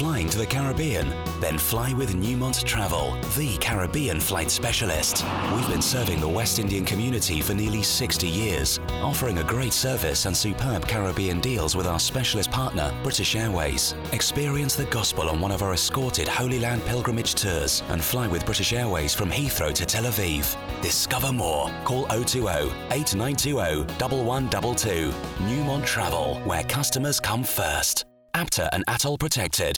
flying to the Caribbean? Then fly with Newmont Travel, the Caribbean flight specialist. We've been serving the West Indian community for nearly 60 years, offering a great service and superb Caribbean deals with our specialist partner, British Airways. Experience the gospel on one of our escorted Holy Land pilgrimage tours and fly with British Airways from Heathrow to Tel Aviv. Discover more. Call 020 8920 1122. Newmont Travel, where customers come first. ABTA and ATOL protected.